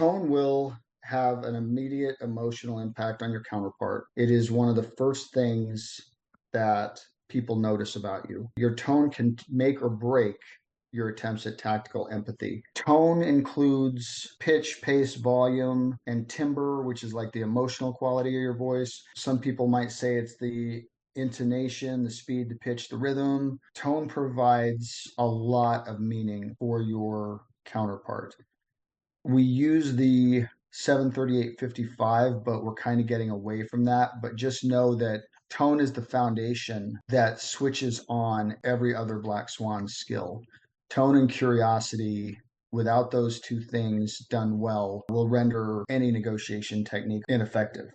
Tone will have an immediate emotional impact on your counterpart. It is one of the first things that people notice about you. Your tone can make or break your attempts at tactical empathy. Tone includes pitch, pace, volume, and timbre, which is like the emotional quality of your voice. Some people might say it's the intonation, the speed, the pitch, the rhythm. Tone provides a lot of meaning for your counterpart. We use the 73855, but we're kind of getting away from that. But just know that tone is the foundation that switches on every other Black Swan skill. Tone and curiosity, without those two things done well, will render any negotiation technique ineffective.